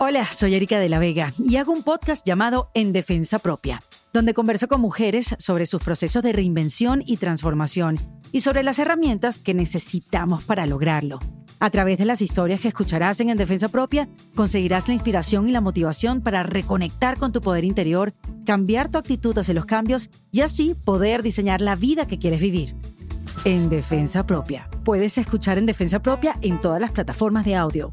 Hola, soy Erika de la Vega y hago un podcast llamado En Defensa Propia, donde converso con mujeres sobre sus procesos de reinvención y transformación y sobre las herramientas que necesitamos para lograrlo. A través de las historias que escucharás en En Defensa Propia, conseguirás la inspiración y la motivación para reconectar con tu poder interior, cambiar tu actitud hacia los cambios y así poder diseñar la vida que quieres vivir. En Defensa Propia. Puedes escuchar En Defensa Propia en todas las plataformas de audio.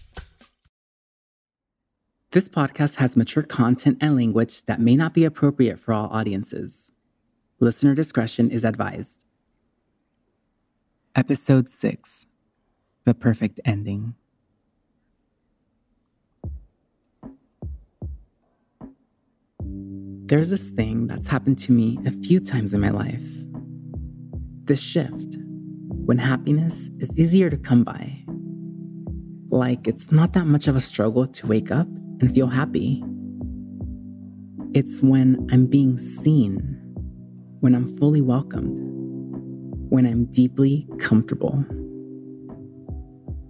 This podcast has mature content and language that may not be appropriate for all audiences. Listener discretion is advised. Episode 6 The Perfect Ending. There's this thing that's happened to me a few times in my life. This shift, when happiness is easier to come by. Like it's not that much of a struggle to wake up and feel happy. It's when I'm being seen, when I'm fully welcomed, when I'm deeply comfortable.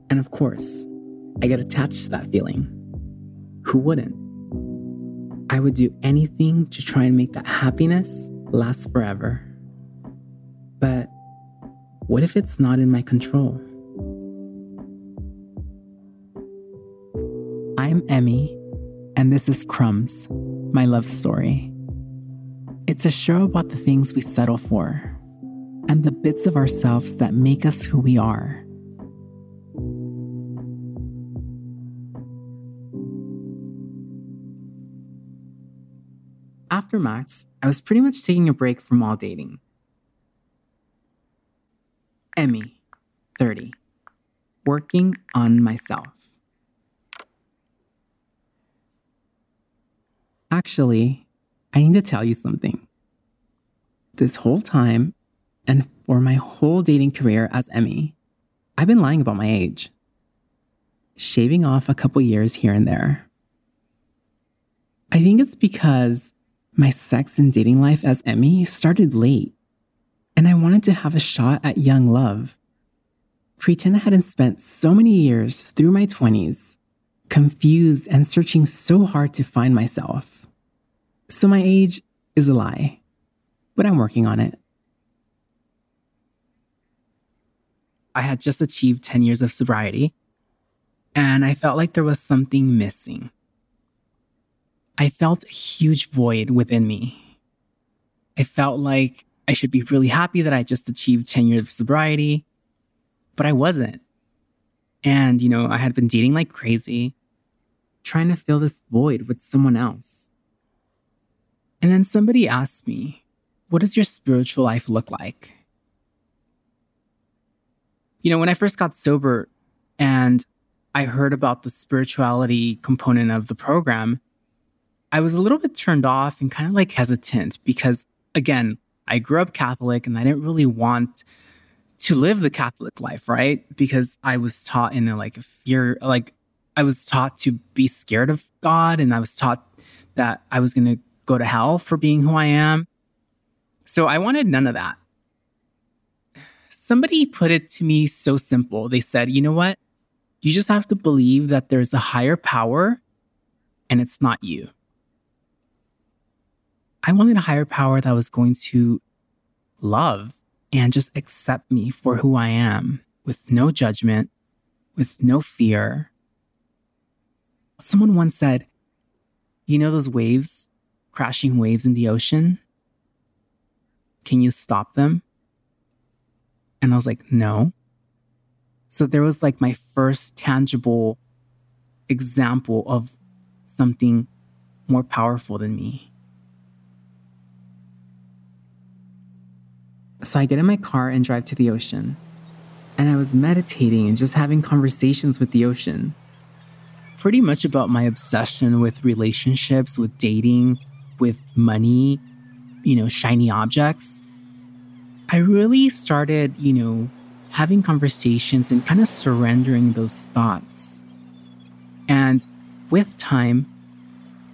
And of course, I get attached to that feeling. Who wouldn't? I would do anything to try and make that happiness last forever. But what if it's not in my control? I'm Emmy, and this is Crumbs, my love story. It's a show about the things we settle for and the bits of ourselves that make us who we are. After Max, I was pretty much taking a break from all dating. Emmy, 30, working on myself. Actually, I need to tell you something. This whole time, and for my whole dating career as Emmy, I've been lying about my age, shaving off a couple years here and there. I think it's because my sex and dating life as Emmy started late, and I wanted to have a shot at young love. Pretend I hadn't spent so many years through my 20s, confused and searching so hard to find myself. So my age is a lie, but I'm working on it. I had just achieved 10 years of sobriety, and I felt like there was something missing. I felt a huge void within me. I felt like I should be really happy that I just achieved 10 years of sobriety, but I wasn't. And, you know, I had been dating like crazy, trying to fill this void with someone else. And then somebody asked me, What does your spiritual life look like? You know, when I first got sober and I heard about the spirituality component of the program, I was a little bit turned off and kind of like hesitant because, again, I grew up Catholic and I didn't really want to live the Catholic life, right? Because I was taught in a like a fear, like I was taught to be scared of God and I was taught that I was going to go to hell for being who I am. So I wanted none of that. Somebody put it to me so simple. They said, you know what? You just have to believe that there's a higher power and it's not you. I wanted a higher power that was going to love and just accept me for who I am with no judgment, with no fear. Someone once said, You know those waves, crashing waves in the ocean? Can you stop them? And I was like, No. So there was like my first tangible example of something more powerful than me. So I get in my car and drive to the ocean. And I was meditating and just having conversations with the ocean. Pretty much about my obsession with relationships, with dating, with money, you know, shiny objects. I really started, you know, having conversations and kind of surrendering those thoughts. And with time,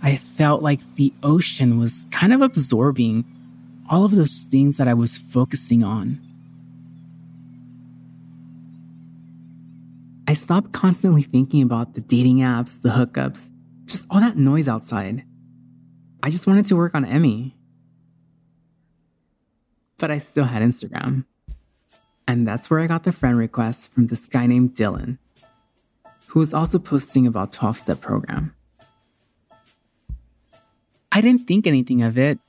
I felt like the ocean was kind of absorbing all of those things that I was focusing on. I stopped constantly thinking about the dating apps, the hookups, just all that noise outside. I just wanted to work on Emmy. But I still had Instagram. And that's where I got the friend request from this guy named Dylan, who was also posting about 12 step program. I didn't think anything of it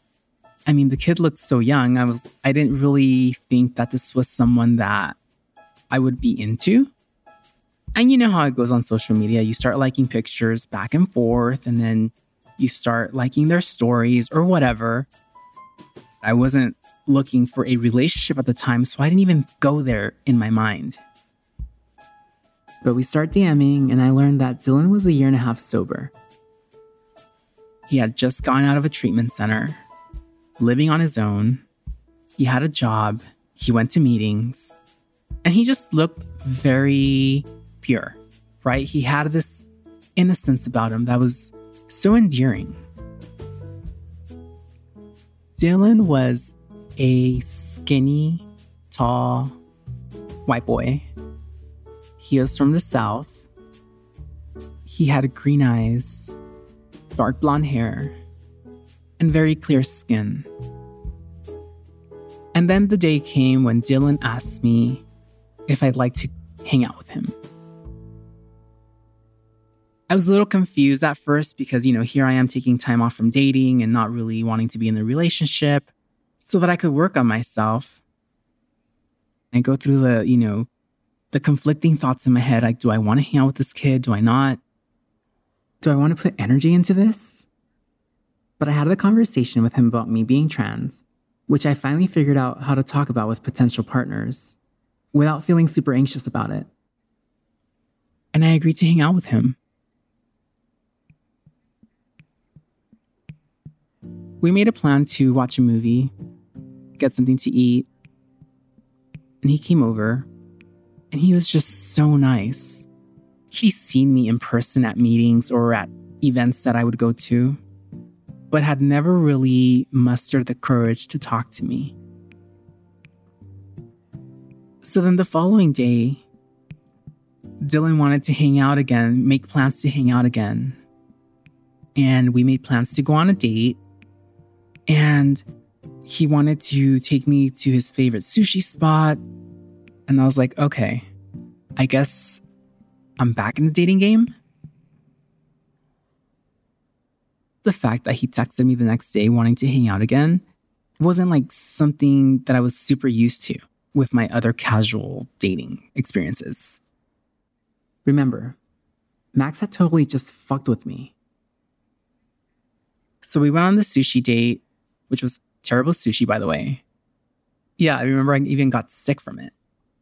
I mean, the kid looked so young. I was, I didn't really think that this was someone that I would be into. And you know how it goes on social media. You start liking pictures back and forth, and then you start liking their stories or whatever. I wasn't looking for a relationship at the time, so I didn't even go there in my mind. But we start DMing, and I learned that Dylan was a year and a half sober. He had just gone out of a treatment center living on his own. He had a job, he went to meetings, and he just looked very pure, right? He had this innocence about him that was so endearing. Dylan was a skinny, tall, white boy. He was from the South. He had green eyes, dark blonde hair, and very clear skin. And then the day came when Dylan asked me if I'd like to hang out with him. I was a little confused at first because, you know, here I am taking time off from dating and not really wanting to be in the relationship so that I could work on myself and go through the, you know, the conflicting thoughts in my head like, do I want to hang out with this kid? Do I not? Do I want to put energy into this? But I had a conversation with him about me being trans, which I finally figured out how to talk about with potential partners without feeling super anxious about it. And I agreed to hang out with him. We made a plan to watch a movie, get something to eat, and he came over, and he was just so nice. He's seen me in person at meetings or at events that I would go to but had never really mustered the courage to talk to me. So then the following day, Dylan wanted to hang out again, make plans to hang out again. And we made plans to go on a date. And he wanted to take me to his favorite sushi spot. And I was like, okay, I guess I'm back in the dating game. the fact that he texted me the next day wanting to hang out again wasn't like something that I was super used to with my other casual dating experiences. Remember, Max had totally just fucked with me. So we went on the sushi date, which was terrible sushi, by the way. Yeah, I remember I even got sick from it.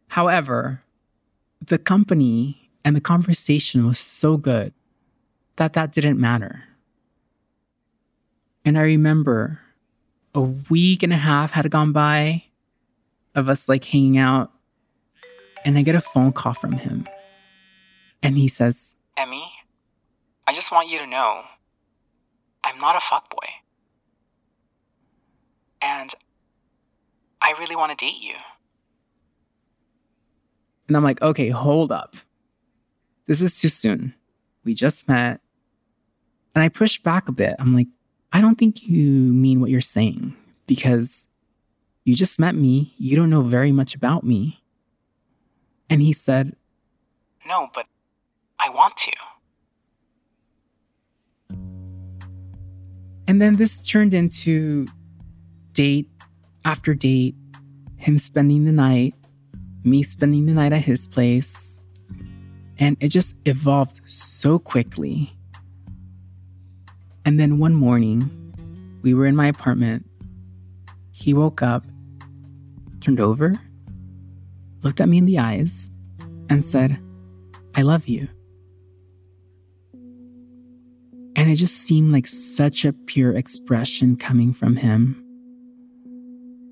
However, the company and the conversation was so good that that didn't matter. And I remember a week and a half had gone by of us like hanging out, and I get a phone call from him. And he says, Emmy, I just want you to know I'm not a fuckboy. And I really want to date you. And I'm like, okay, hold up. This is too soon. We just met. And I pushed back a bit. I'm like, I don't think you mean what you're saying because you just met me. You don't know very much about me. And he said, No, but I want to. And then this turned into date after date, him spending the night, me spending the night at his place. And it just evolved so quickly. And then one morning, we were in my apartment. He woke up, turned over, looked at me in the eyes, and said, I love you. And it just seemed like such a pure expression coming from him.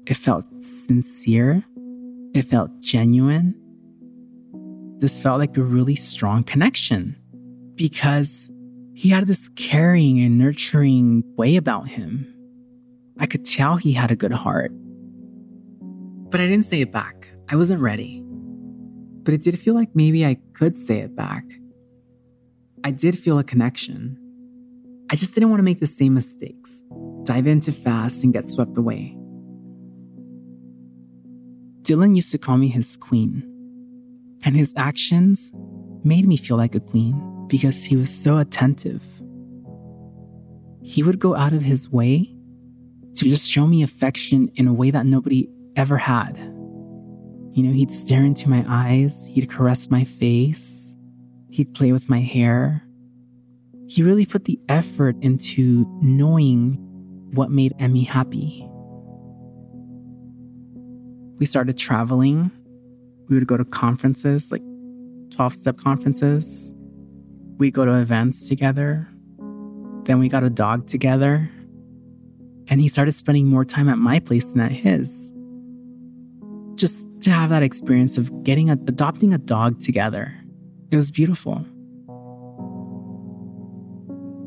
It felt sincere, it felt genuine. This felt like a really strong connection because he had this caring and nurturing way about him. I could tell he had a good heart. But I didn't say it back. I wasn't ready. But it did feel like maybe I could say it back. I did feel a connection. I just didn't want to make the same mistakes, dive in too fast and get swept away. Dylan used to call me his queen, and his actions made me feel like a queen because he was so attentive. He would go out of his way to just show me affection in a way that nobody ever had. You know, he'd stare into my eyes, he'd caress my face, he'd play with my hair. He really put the effort into knowing what made Emmy happy. We started traveling. We would go to conferences, like 12 step conferences. We'd go to events together. Then we got a dog together. And he started spending more time at my place than at his. Just to have that experience of getting a, adopting a dog together. It was beautiful.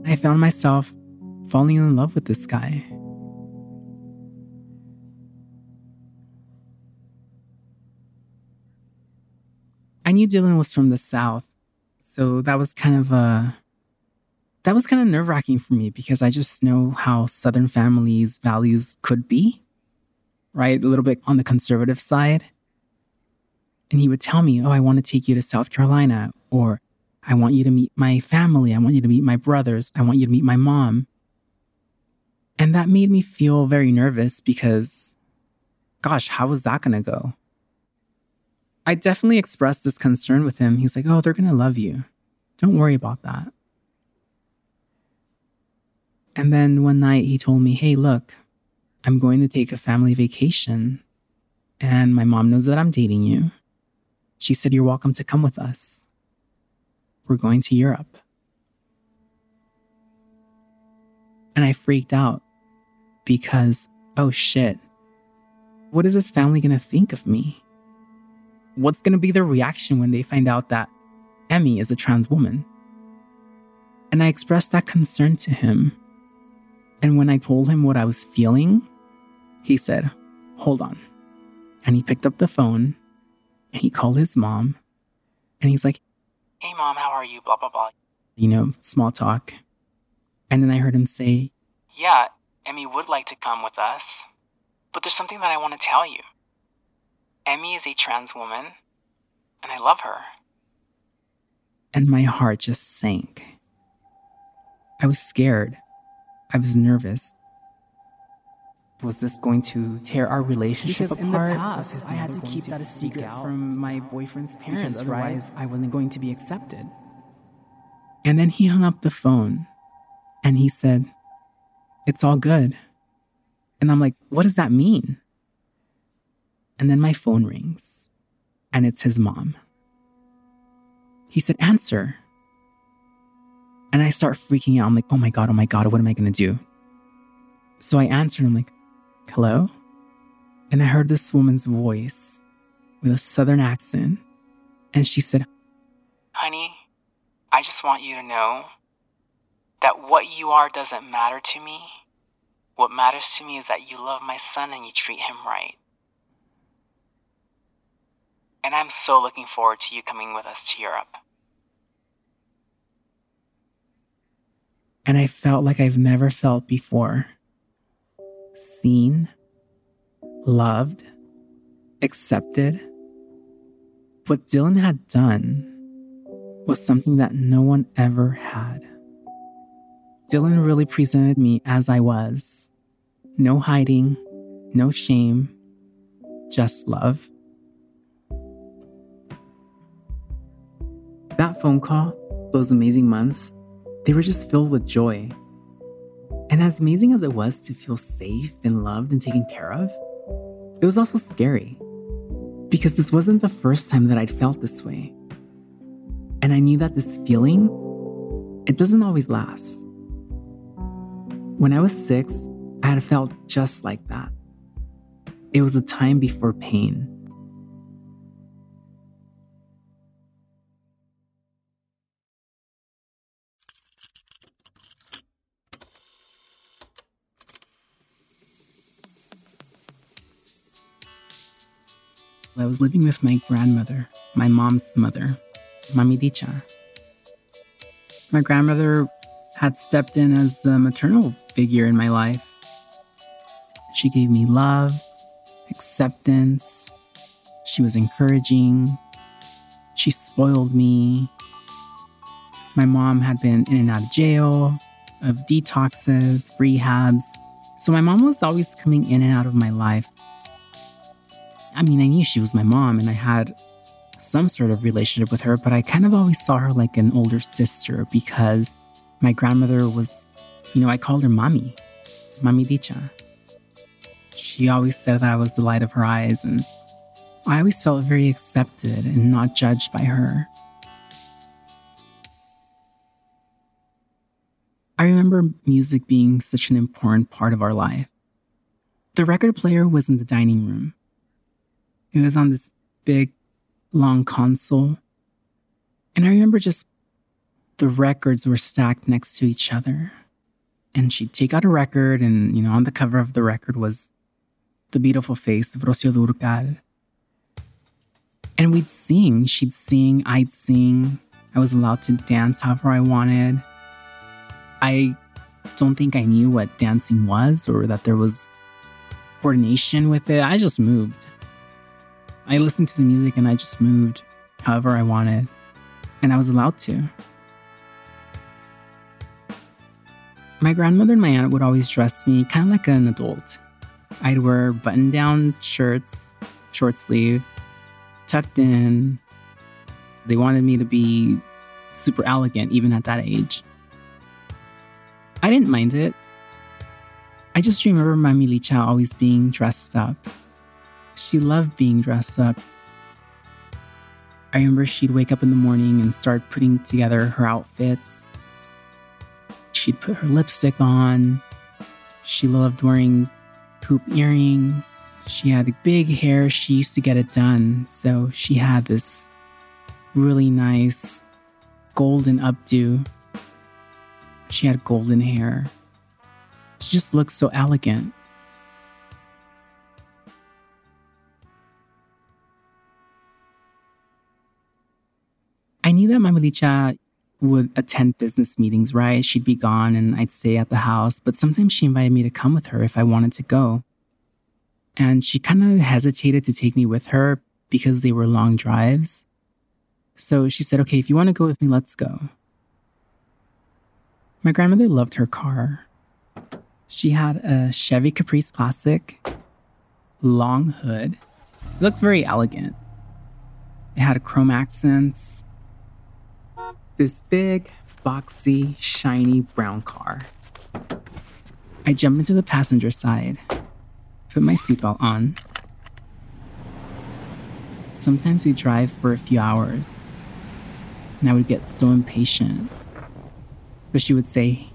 I found myself falling in love with this guy. Knew Dylan was from the South, so that was kind of a that was kind of nerve wracking for me because I just know how Southern families' values could be, right? A little bit on the conservative side. And he would tell me, Oh, I want to take you to South Carolina, or I want you to meet my family. I want you to meet my brothers. I want you to meet my mom. And that made me feel very nervous because, gosh, how was that going to go? I definitely expressed this concern with him. He's like, Oh, they're going to love you. Don't worry about that. And then one night he told me, Hey, look, I'm going to take a family vacation. And my mom knows that I'm dating you. She said, You're welcome to come with us. We're going to Europe. And I freaked out because, oh shit, what is this family going to think of me? What's going to be their reaction when they find out that Emmy is a trans woman? And I expressed that concern to him. And when I told him what I was feeling, he said, Hold on. And he picked up the phone and he called his mom and he's like, Hey, mom, how are you? Blah, blah, blah. You know, small talk. And then I heard him say, Yeah, Emmy would like to come with us. But there's something that I want to tell you. Emmy is a trans woman, and I love her. And my heart just sank. I was scared. I was nervous. Was this going to tear our relationship because apart? in the past, I had to keep that a secret from my boyfriend's parents, otherwise I wasn't going to be accepted. And then he hung up the phone and he said, It's all good. And I'm like, What does that mean? And then my phone rings and it's his mom. He said, Answer. And I start freaking out. I'm like, Oh my God, oh my God, what am I going to do? So I answered. I'm like, Hello? And I heard this woman's voice with a southern accent. And she said, Honey, I just want you to know that what you are doesn't matter to me. What matters to me is that you love my son and you treat him right. And I'm so looking forward to you coming with us to Europe. And I felt like I've never felt before seen, loved, accepted. What Dylan had done was something that no one ever had. Dylan really presented me as I was no hiding, no shame, just love. That phone call, those amazing months, they were just filled with joy. And as amazing as it was to feel safe and loved and taken care of, it was also scary. Because this wasn't the first time that I'd felt this way. And I knew that this feeling, it doesn't always last. When I was six, I had felt just like that. It was a time before pain. I was living with my grandmother, my mom's mother, Mami Dicha. My grandmother had stepped in as a maternal figure in my life. She gave me love, acceptance. She was encouraging. She spoiled me. My mom had been in and out of jail, of detoxes, rehabs. So my mom was always coming in and out of my life. I mean, I knew she was my mom and I had some sort of relationship with her, but I kind of always saw her like an older sister because my grandmother was, you know, I called her mommy, Mami Dicha. She always said that I was the light of her eyes, and I always felt very accepted and not judged by her. I remember music being such an important part of our life. The record player was in the dining room. It was on this big, long console. And I remember just the records were stacked next to each other. And she'd take out a record, and, you know, on the cover of the record was the beautiful face of Rocio Durcal. And we'd sing. She'd sing, I'd sing. I was allowed to dance however I wanted. I don't think I knew what dancing was or that there was coordination with it. I just moved. I listened to the music and I just moved however I wanted. And I was allowed to. My grandmother and my aunt would always dress me kind of like an adult. I'd wear button down shirts, short sleeve, tucked in. They wanted me to be super elegant, even at that age. I didn't mind it. I just remember my Milicha always being dressed up. She loved being dressed up. I remember she'd wake up in the morning and start putting together her outfits. She'd put her lipstick on. She loved wearing hoop earrings. She had big hair. She used to get it done. So she had this really nice golden updo. She had golden hair. She just looked so elegant. I knew that Mama Licha would attend business meetings, right? She'd be gone and I'd stay at the house, but sometimes she invited me to come with her if I wanted to go. And she kind of hesitated to take me with her because they were long drives. So she said, okay, if you want to go with me, let's go. My grandmother loved her car. She had a Chevy Caprice Classic, long hood. It looked very elegant. It had chrome accents. This big, boxy, shiny brown car. I jump into the passenger side, put my seatbelt on. Sometimes we drive for a few hours, and I would get so impatient. But she would say,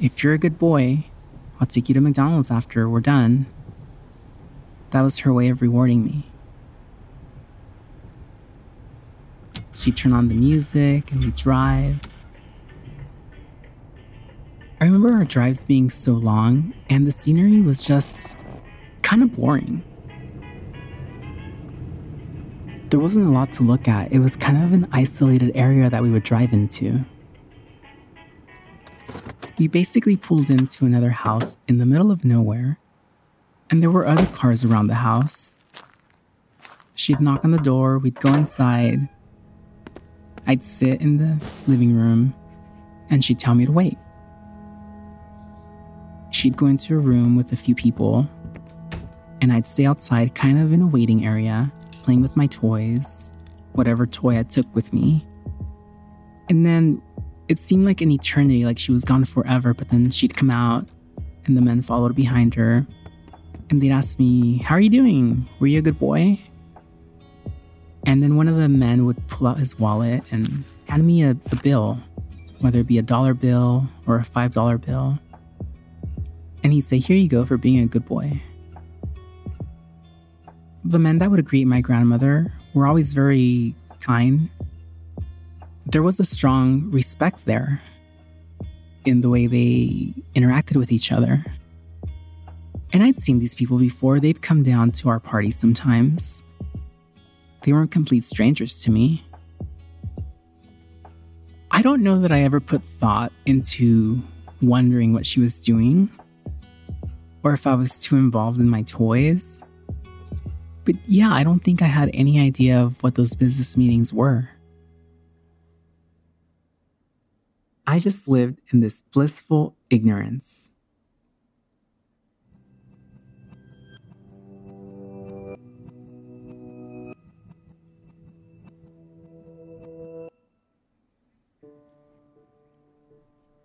If you're a good boy, I'll take you to McDonald's after we're done. That was her way of rewarding me. She'd turn on the music and we'd drive. I remember our drives being so long, and the scenery was just kind of boring. There wasn't a lot to look at. It was kind of an isolated area that we would drive into. We basically pulled into another house in the middle of nowhere, and there were other cars around the house. She'd knock on the door, we'd go inside. I'd sit in the living room, and she'd tell me to wait. She'd go into a room with a few people, and I'd stay outside, kind of in a waiting area, playing with my toys, whatever toy I took with me. And then it seemed like an eternity, like she was gone forever, but then she'd come out, and the men followed behind her, and they'd ask me, How are you doing? Were you a good boy? And then one of the men would pull out his wallet and hand me a, a bill, whether it be a dollar bill or a five dollar bill. And he'd say, Here you go for being a good boy. The men that would greet my grandmother were always very kind. There was a strong respect there in the way they interacted with each other. And I'd seen these people before. They'd come down to our parties sometimes. They weren't complete strangers to me. I don't know that I ever put thought into wondering what she was doing or if I was too involved in my toys. But yeah, I don't think I had any idea of what those business meetings were. I just lived in this blissful ignorance.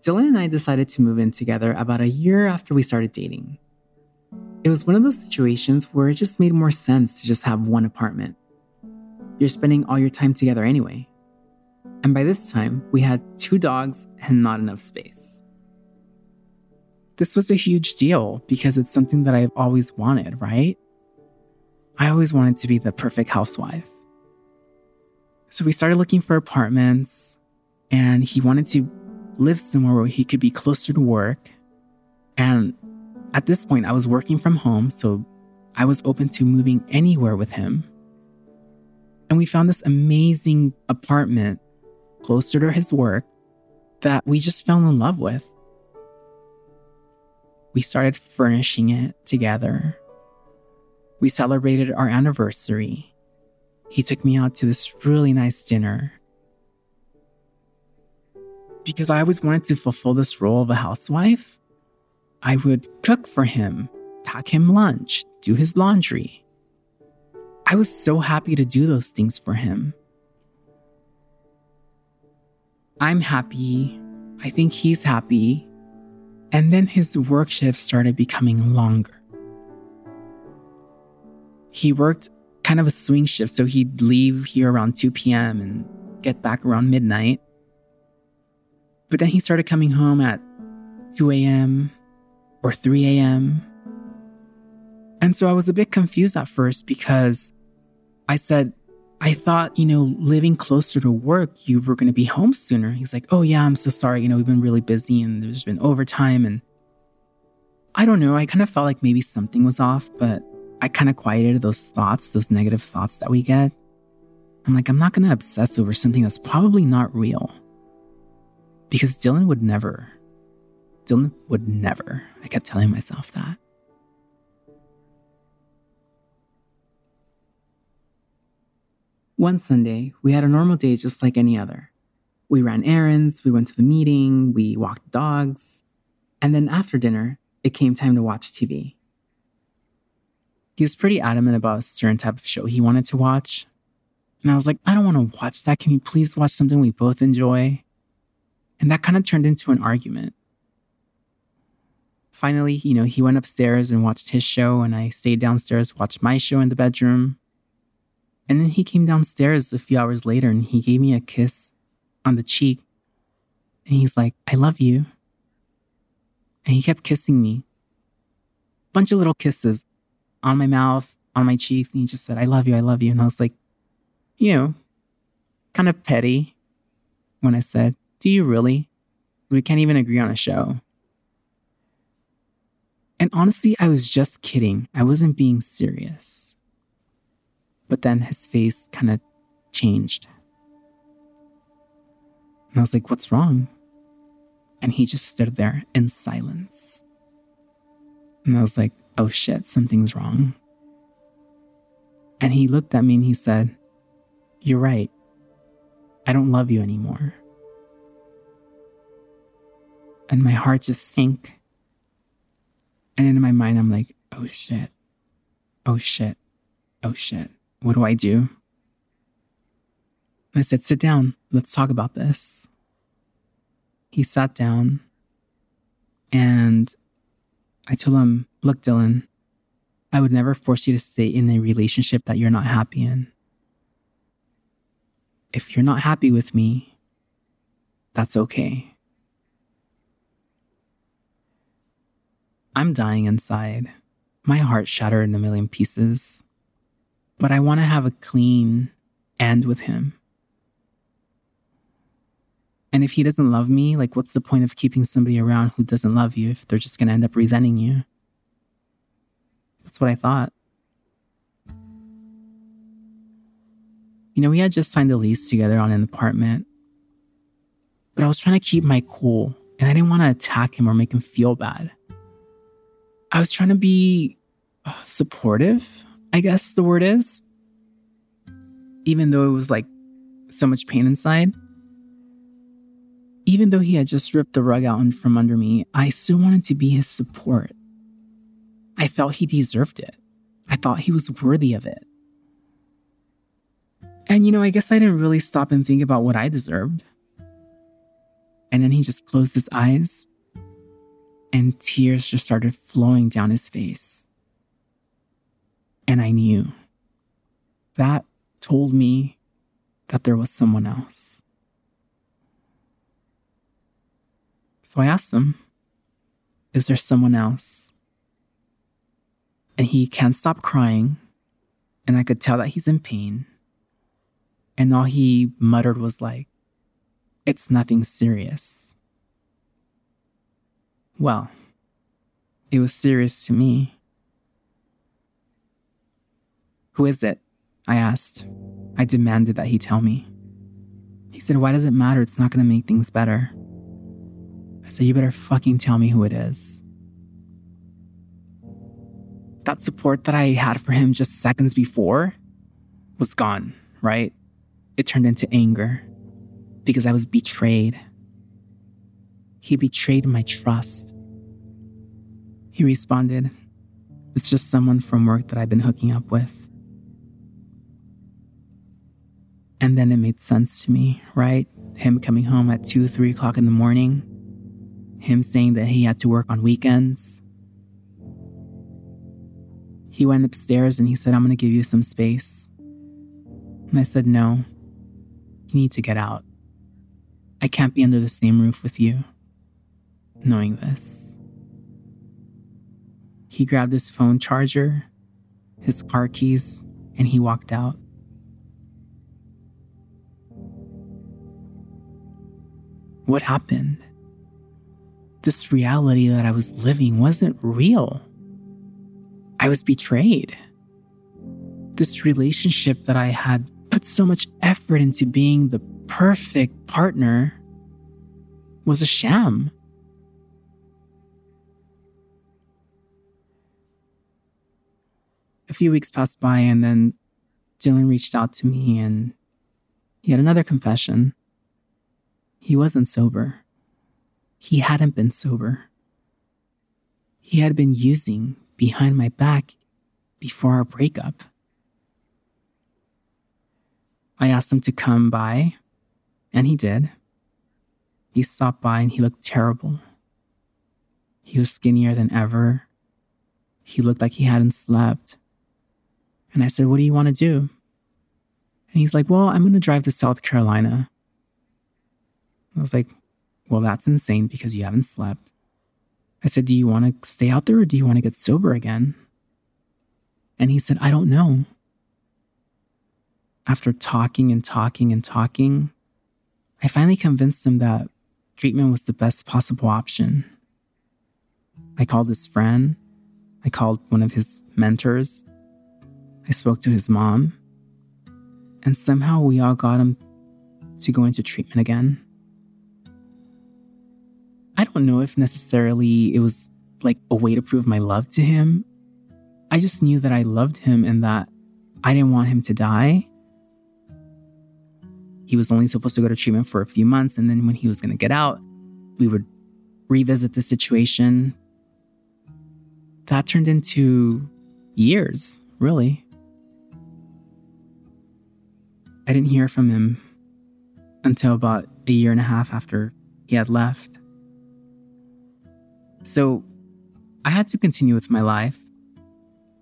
Dylan and I decided to move in together about a year after we started dating. It was one of those situations where it just made more sense to just have one apartment. You're spending all your time together anyway. And by this time, we had two dogs and not enough space. This was a huge deal because it's something that I've always wanted, right? I always wanted to be the perfect housewife. So we started looking for apartments, and he wanted to live somewhere where he could be closer to work. And at this point, I was working from home, so I was open to moving anywhere with him. And we found this amazing apartment closer to his work that we just fell in love with. We started furnishing it together. We celebrated our anniversary. He took me out to this really nice dinner because I always wanted to fulfill this role of a housewife. I would cook for him, pack him lunch, do his laundry. I was so happy to do those things for him. I'm happy. I think he's happy. And then his work shift started becoming longer. He worked kind of a swing shift, so he'd leave here around 2 p.m. and get back around midnight. But then he started coming home at 2 a.m. or 3 a.m. And so I was a bit confused at first because I said, I thought, you know, living closer to work, you were going to be home sooner. He's like, oh, yeah, I'm so sorry. You know, we've been really busy and there's been overtime. And I don't know. I kind of felt like maybe something was off, but I kind of quieted those thoughts, those negative thoughts that we get. I'm like, I'm not going to obsess over something that's probably not real because Dylan would never, Dylan would never. I kept telling myself that. One Sunday, we had a normal day just like any other. We ran errands, we went to the meeting, we walked dogs, and then after dinner, it came time to watch TV. He was pretty adamant about a certain type of show he wanted to watch. And I was like, I don't want to watch that. Can we please watch something we both enjoy? And that kind of turned into an argument. Finally, you know, he went upstairs and watched his show, and I stayed downstairs, watched my show in the bedroom. And then he came downstairs a few hours later and he gave me a kiss on the cheek. And he's like, I love you. And he kept kissing me. Bunch of little kisses on my mouth, on my cheeks. And he just said, I love you, I love you. And I was like, you know, kind of petty when I said, Do you really? We can't even agree on a show. And honestly, I was just kidding. I wasn't being serious. But then his face kind of changed. And I was like, What's wrong? And he just stood there in silence. And I was like, Oh shit, something's wrong. And he looked at me and he said, You're right. I don't love you anymore. And my heart just sank. And in my mind, I'm like, Oh shit. Oh shit. Oh shit. What do I do? I said, Sit down. Let's talk about this. He sat down and I told him, Look, Dylan, I would never force you to stay in a relationship that you're not happy in. If you're not happy with me, that's okay. I'm dying inside. My heart shattered in a million pieces. But I want to have a clean end with him. And if he doesn't love me, like, what's the point of keeping somebody around who doesn't love you if they're just going to end up resenting you? That's what I thought. You know, we had just signed a lease together on an apartment, but I was trying to keep my cool and I didn't want to attack him or make him feel bad. I was trying to be uh, supportive, I guess the word is, even though it was like so much pain inside even though he had just ripped the rug out from under me, I still wanted to be his support. I felt he deserved it. I thought he was worthy of it. And you know, I guess I didn't really stop and think about what I deserved. And then he just closed his eyes, and tears just started flowing down his face. And I knew that told me that there was someone else. So I asked him, Is there someone else? And he can't stop crying. And I could tell that he's in pain. And all he muttered was like, It's nothing serious. Well, it was serious to me. Who is it? I asked. I demanded that he tell me. He said, Why does it matter? It's not going to make things better. I said, You better fucking tell me who it is. That support that I had for him just seconds before was gone, right? It turned into anger because I was betrayed. He betrayed my trust. He responded, It's just someone from work that I've been hooking up with. And then it made sense to me, right? Him coming home at 2, 3 o'clock in the morning, him saying that he had to work on weekends. He went upstairs and he said, I'm going to give you some space. And I said, No, you need to get out. I can't be under the same roof with you, knowing this. He grabbed his phone charger, his car keys, and he walked out. What happened? this reality that I was living wasn't real. I was betrayed. This relationship that I had put so much effort into being the perfect partner was a sham. A few weeks passed by, and then Dylan reached out to me and he had another confession. He wasn't sober he hadn't been sober. he had been using behind my back before our breakup. I asked him to come by, and he did. He stopped by and he looked terrible. He was skinnier than ever. He looked like he hadn't slept. And I said, What do you want to do? And he's like, Well, I'm going to drive to South Carolina. I was like, Well, that's insane because you haven't slept. I said, Do you want to stay out there or do you want to get sober again? And he said, I don't know. After talking and talking and talking, I finally convinced him that treatment was the best possible option. I called his friend, I called one of his mentors, I spoke to his mom, and somehow we all got him to go into treatment again. I don't know if necessarily it was like a way to prove my love to him. I just knew that I loved him and that I didn't want him to die. He was only supposed to go to treatment for a few months, and then when he was going to get out, we would revisit the situation. That turned into years, really. I didn't hear from him until about a year and a half after he had left. So I had to continue with my life,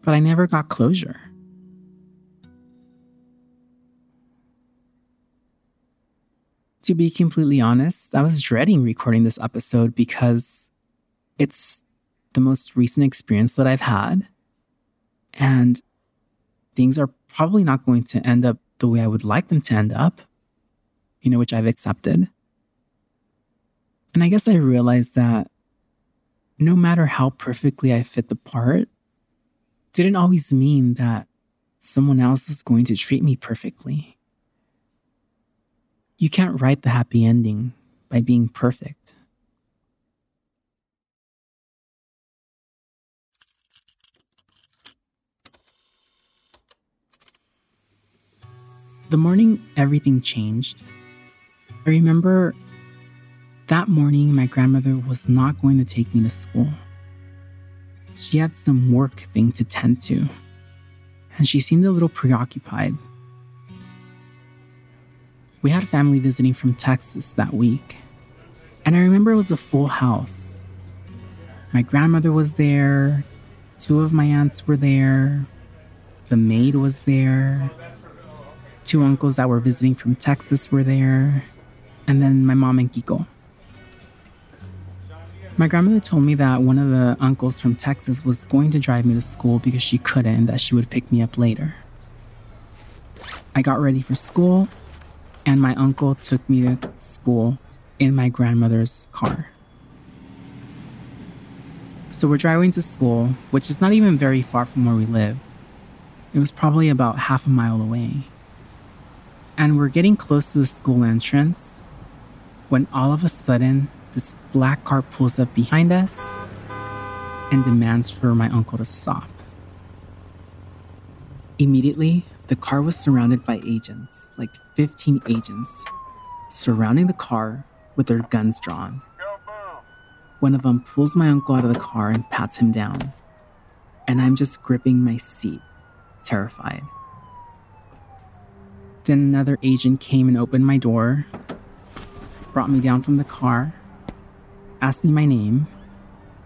but I never got closure. To be completely honest, I was dreading recording this episode because it's the most recent experience that I've had. And things are probably not going to end up the way I would like them to end up, you know, which I've accepted. And I guess I realized that no matter how perfectly I fit the part, didn't always mean that someone else was going to treat me perfectly. You can't write the happy ending by being perfect. The morning everything changed, I remember that morning, my grandmother was not going to take me to school. She had some work thing to tend to, and she seemed a little preoccupied. We had family visiting from Texas that week, and I remember it was a full house. My grandmother was there, two of my aunts were there, the maid was there, two uncles that were visiting from Texas were there, and then my mom and Kiko. My grandmother told me that one of the uncles from Texas was going to drive me to school because she couldn't and that she would pick me up later. I got ready for school, and my uncle took me to school in my grandmother's car. So we're driving to school, which is not even very far from where we live. It was probably about half a mile away. And we're getting close to the school entrance when all of a sudden this black car pulls up behind us and demands for my uncle to stop. Immediately, the car was surrounded by agents, like 15 agents, surrounding the car with their guns drawn. One of them pulls my uncle out of the car and pats him down, and I'm just gripping my seat, terrified. Then another agent came and opened my door, brought me down from the car, asked me my name,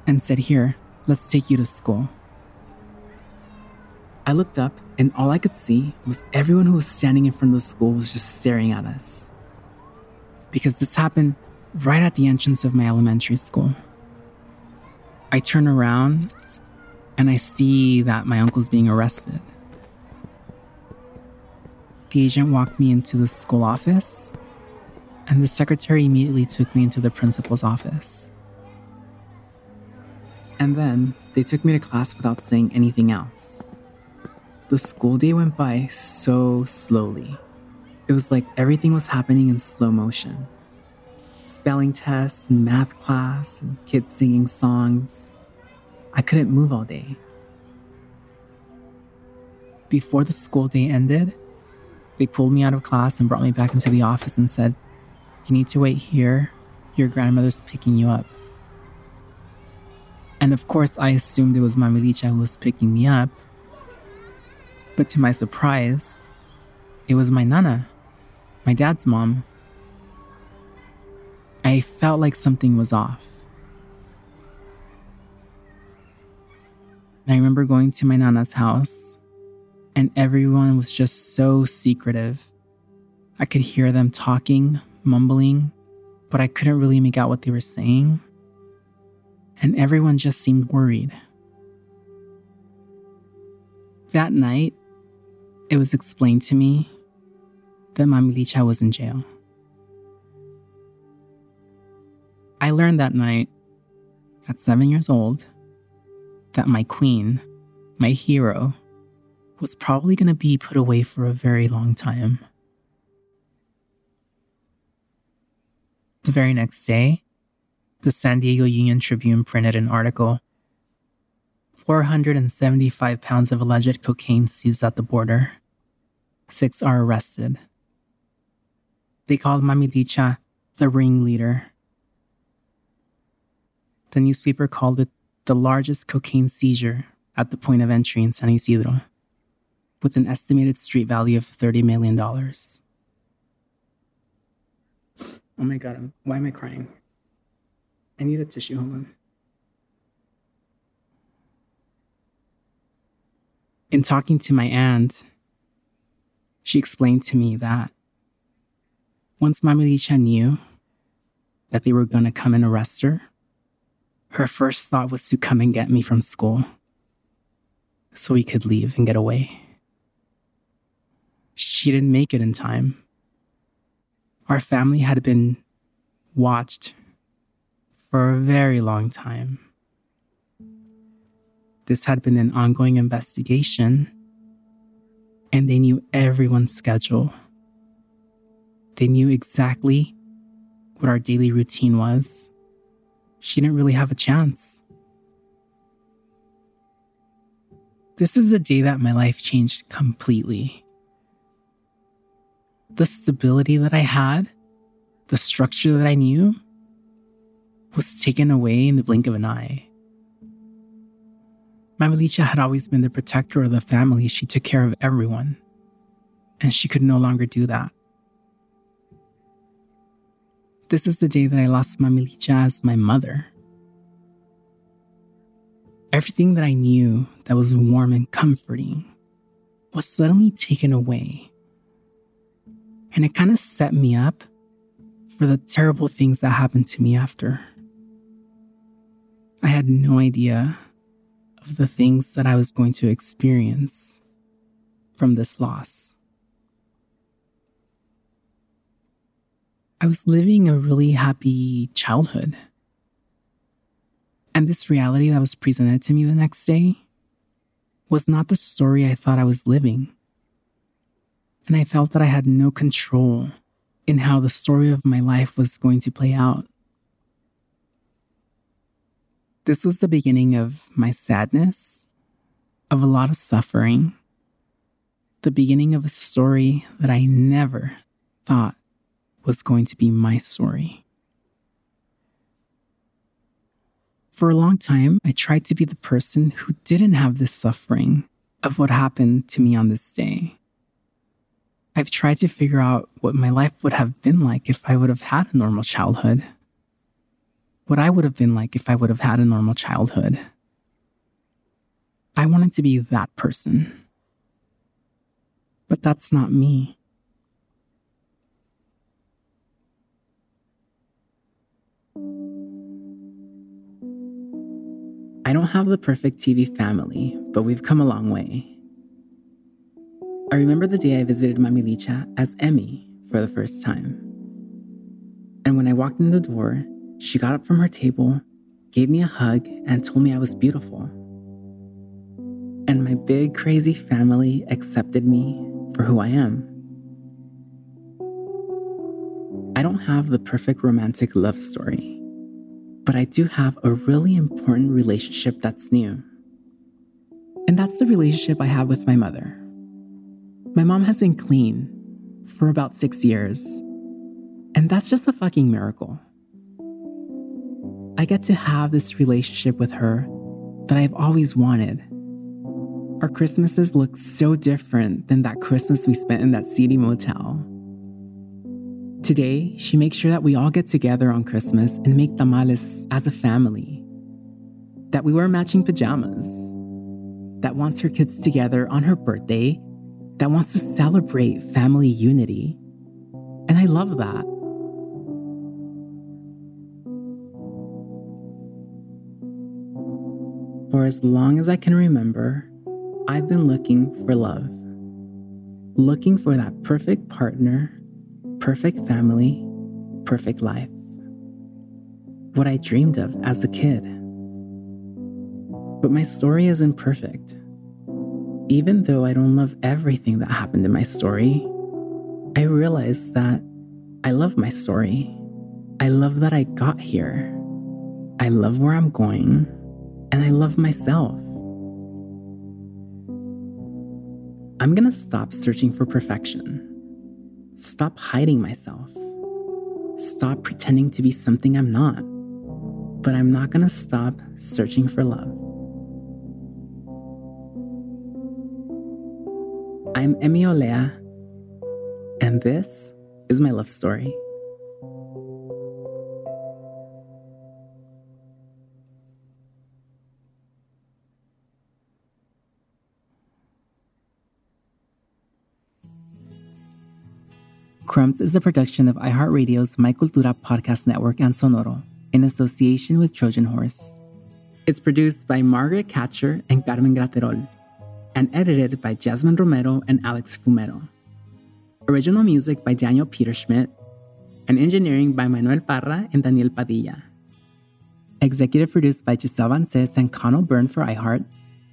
and said, Here, let's take you to school. I looked up, and all I could see was everyone who was standing in front of the school was just staring at us. Because this happened right at the entrance of my elementary school. I turn around and I see that my uncle's being arrested. The agent walked me into the school office and the secretary immediately took me into the principal's office. And then they took me to class without saying anything else. The school day went by so slowly. It was like everything was happening in slow motion spelling tests and math class and kids singing songs. I couldn't move all day. Before the school day ended, they pulled me out of class and brought me back into the office and said, you need to wait here. Your grandmother's picking you up. And of course, I assumed it was Mami Licha who was picking me up. But to my surprise, it was my nana, my dad's mom. I felt like something was off. I remember going to my nana's house, and everyone was just so secretive. I could hear them talking, mumbling, but I couldn't really make out what they were saying. And everyone just seemed worried. That night, it was explained to me that Mami Licha was in jail. I learned that night, at seven years old, that my queen, my hero, was probably going to be put away for a very long time. The very next day, the San Diego Union Tribune printed an article 475 pounds of alleged cocaine seized at the border. Six are arrested. They called Mami Licha the ringleader. The newspaper called it the largest cocaine seizure at the point of entry in San Ysidro, with an estimated street value of $30 million. Oh my god, why am I crying? I need a tissue, hold on. In talking to my aunt, she explained to me that once Mami Licha knew that they were going to come and arrest her, her first thought was to come and get me from school so we could leave and get away. She didn't make it in time. Our family had been watched for a very long time. This had been an ongoing investigation, and they knew everyone's schedule. They knew exactly what our daily routine was. She didn't really have a chance. This is a day that my life changed completely. The stability that I had, the structure that I knew, was taken away in the blink of an eye. Mami Licha had always been the protector of the family. She took care of everyone, and she could no longer do that. This is the day that I lost Mami Licha as my mother. Everything that I knew that was warm and comforting was suddenly taken away. And it kind of set me up for the terrible things that happened to me after. I had no idea of the things that I was going to experience from this loss. I was living a really happy childhood. And this reality that was presented to me the next day was not the story I thought I was living. And I felt that I had no control in how the story of my life was going to play out. This was the beginning of my sadness, of a lot of suffering, the beginning of a story that I never thought was going to be my story. For a long time, I tried to be the person who didn't have this suffering of what happened to me on this day. I've tried to figure out what my life would have been like if I would have had a normal childhood what I would have been like if I would have had a normal childhood. I wanted to be that person. But that's not me. I don't have the perfect TV family, but we've come a long way. I remember the day I visited Mami Licha as Emmy for the first time. And when I walked in the door, she got up from her table, gave me a hug, and told me I was beautiful. And my big, crazy family accepted me for who I am. I don't have the perfect romantic love story, but I do have a really important relationship that's new. And that's the relationship I have with my mother. My mom has been clean for about six years, and that's just a fucking miracle. I get to have this relationship with her that I've always wanted. Our Christmases look so different than that Christmas we spent in that seedy motel. Today, she makes sure that we all get together on Christmas and make tamales as a family. That we wear matching pajamas. That wants her kids together on her birthday. That wants to celebrate family unity. And I love that. For as long as I can remember, I've been looking for love. Looking for that perfect partner, perfect family, perfect life. What I dreamed of as a kid. But my story isn't perfect. Even though I don't love everything that happened in my story, I realize that I love my story. I love that I got here. I love where I'm going. And I love myself. I'm gonna stop searching for perfection. Stop hiding myself. Stop pretending to be something I'm not. But I'm not gonna stop searching for love. I'm Emmy Olea, and this is my love story. Crumbs is a production of iHeartRadio's My Cultura podcast network and Sonoro in association with Trojan Horse. It's produced by Margaret Catcher and Carmen Graterol and edited by Jasmine Romero and Alex Fumero. Original music by Daniel Peterschmidt and engineering by Manuel Parra and Daniel Padilla. Executive produced by Giselle Bances and Connell Byrne for iHeart,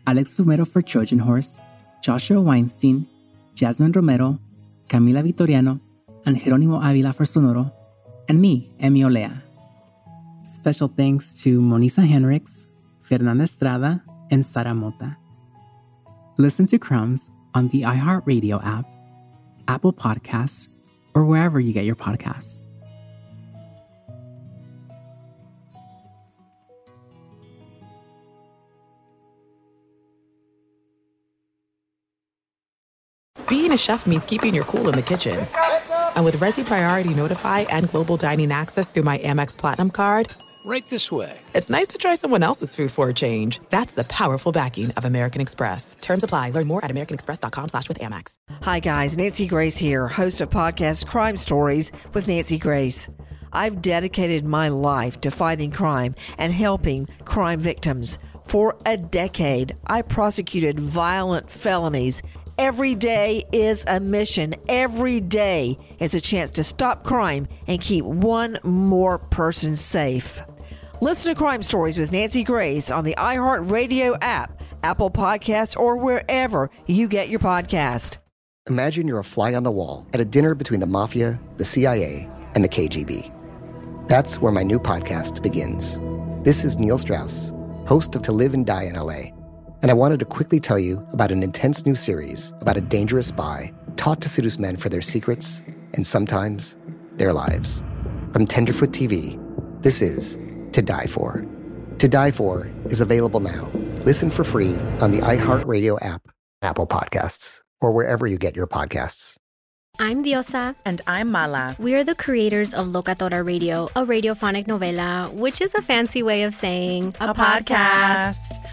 Alex Fumero for Trojan Horse, Joshua Weinstein, Jasmine Romero, Camila Victoriano, and Jeronimo Avila for Sonoro, and me, Emmy Olea. Special thanks to Monisa Henricks, Fernanda Estrada, and Sara Mota. Listen to Crumbs on the iHeartRadio app, Apple Podcasts, or wherever you get your podcasts. Being a chef means keeping your cool in the kitchen. And with Resy Priority Notify and Global Dining Access through my Amex Platinum card, Right this way. It's nice to try someone else's food for a change. That's the powerful backing of American Express. Terms apply. Learn more at americanexpress.com slash with Amex. Hi, guys. Nancy Grace here, host of podcast Crime Stories with Nancy Grace. I've dedicated my life to fighting crime and helping crime victims. For a decade, I prosecuted violent felonies. Every day is a mission. Every day is a chance to stop crime and keep one more person safe. Listen to Crime Stories with Nancy Grace on the iHeartRadio app, Apple Podcasts, or wherever you get your podcast. Imagine you're a fly on the wall at a dinner between the mafia, the CIA, and the KGB. That's where my new podcast begins. This is Neil Strauss, host of To Live and Die in LA, and I wanted to quickly tell you about an intense new series about a dangerous spy taught to seduce men for their secrets and sometimes their lives. From Tenderfoot TV, this is To Die For. To Die For is available now. Listen for free on the iHeartRadio app, Apple Podcasts, or wherever you get your podcasts. I'm Diosa. And I'm Mala. We are the creators of Locatora Radio, a radiophonic novela, which is a fancy way of saying a, a podcast. podcast.